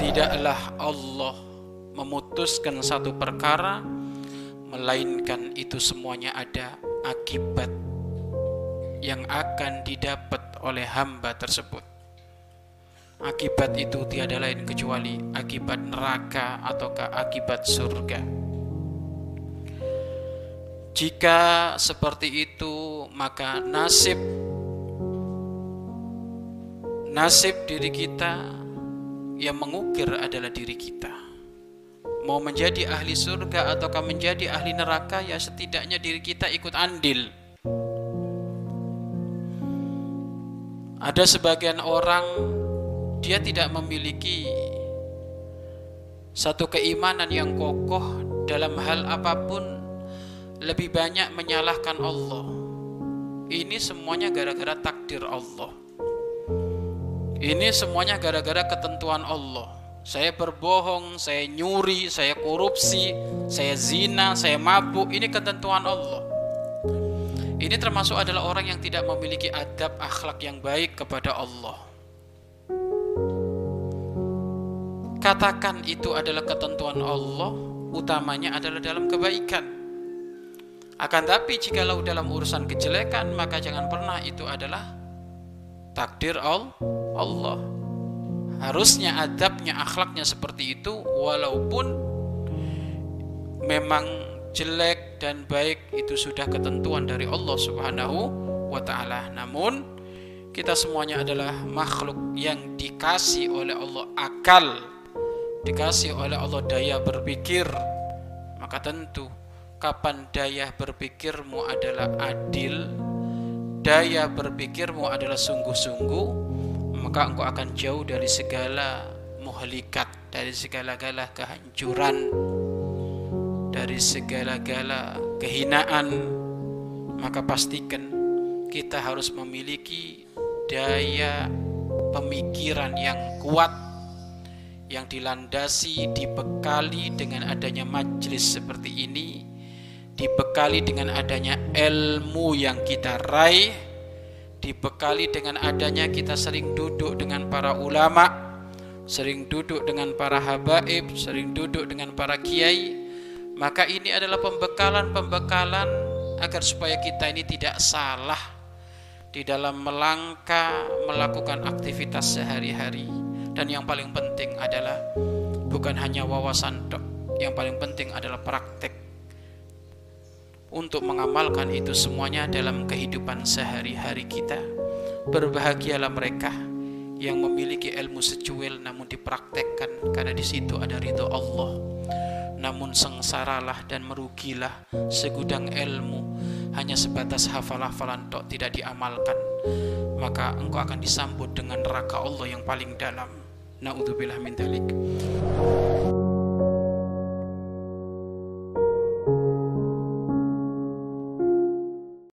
Tidaklah Allah memutuskan satu perkara melainkan itu semuanya ada akibat yang akan didapat oleh hamba tersebut. Akibat itu tiada lain kecuali akibat neraka ataukah akibat surga. Jika seperti itu, maka nasib nasib diri kita yang mengukir adalah diri kita. Mau menjadi ahli surga ataukah menjadi ahli neraka ya setidaknya diri kita ikut andil. Ada sebagian orang dia tidak memiliki satu keimanan yang kokoh dalam hal apa pun lebih banyak menyalahkan Allah. Ini semuanya gara-gara takdir Allah. Ini semuanya gara-gara ketentuan Allah. Saya berbohong, saya nyuri, saya korupsi, saya zina, saya mabuk. Ini ketentuan Allah. Ini termasuk adalah orang yang tidak memiliki adab akhlak yang baik kepada Allah. Katakan itu adalah ketentuan Allah, utamanya adalah dalam kebaikan. Akan tapi jikalau dalam urusan kejelekan, maka jangan pernah itu adalah takdir Allah. Harusnya adabnya, akhlaknya seperti itu walaupun memang jelek dan baik itu sudah ketentuan dari Allah Subhanahu wa taala. Namun kita semuanya adalah makhluk yang dikasih oleh Allah akal, dikasih oleh Allah daya berpikir. Maka tentu kapan daya berpikirmu adalah adil, daya berpikirmu adalah sungguh-sungguh, maka engkau akan jauh dari segala muhlikat, dari segala-gala kehancuran, dari segala-gala kehinaan. Maka pastikan kita harus memiliki daya pemikiran yang kuat yang dilandasi dibekali dengan adanya majelis seperti ini dibekali dengan adanya ilmu yang kita raih, dibekali dengan adanya kita sering duduk dengan para ulama, sering duduk dengan para habaib, sering duduk dengan para kiai, maka ini adalah pembekalan-pembekalan agar supaya kita ini tidak salah di dalam melangkah melakukan aktivitas sehari-hari. Dan yang paling penting adalah bukan hanya wawasan yang paling penting adalah praktek untuk mengamalkan itu semuanya dalam kehidupan sehari-hari kita. Berbahagialah mereka yang memiliki ilmu secuil namun dipraktekkan karena di situ ada ridho Allah. Namun sengsaralah dan merugilah segudang ilmu hanya sebatas hafal-hafalan tok tidak diamalkan. Maka engkau akan disambut dengan neraka Allah yang paling dalam. Naudzubillah min dalik.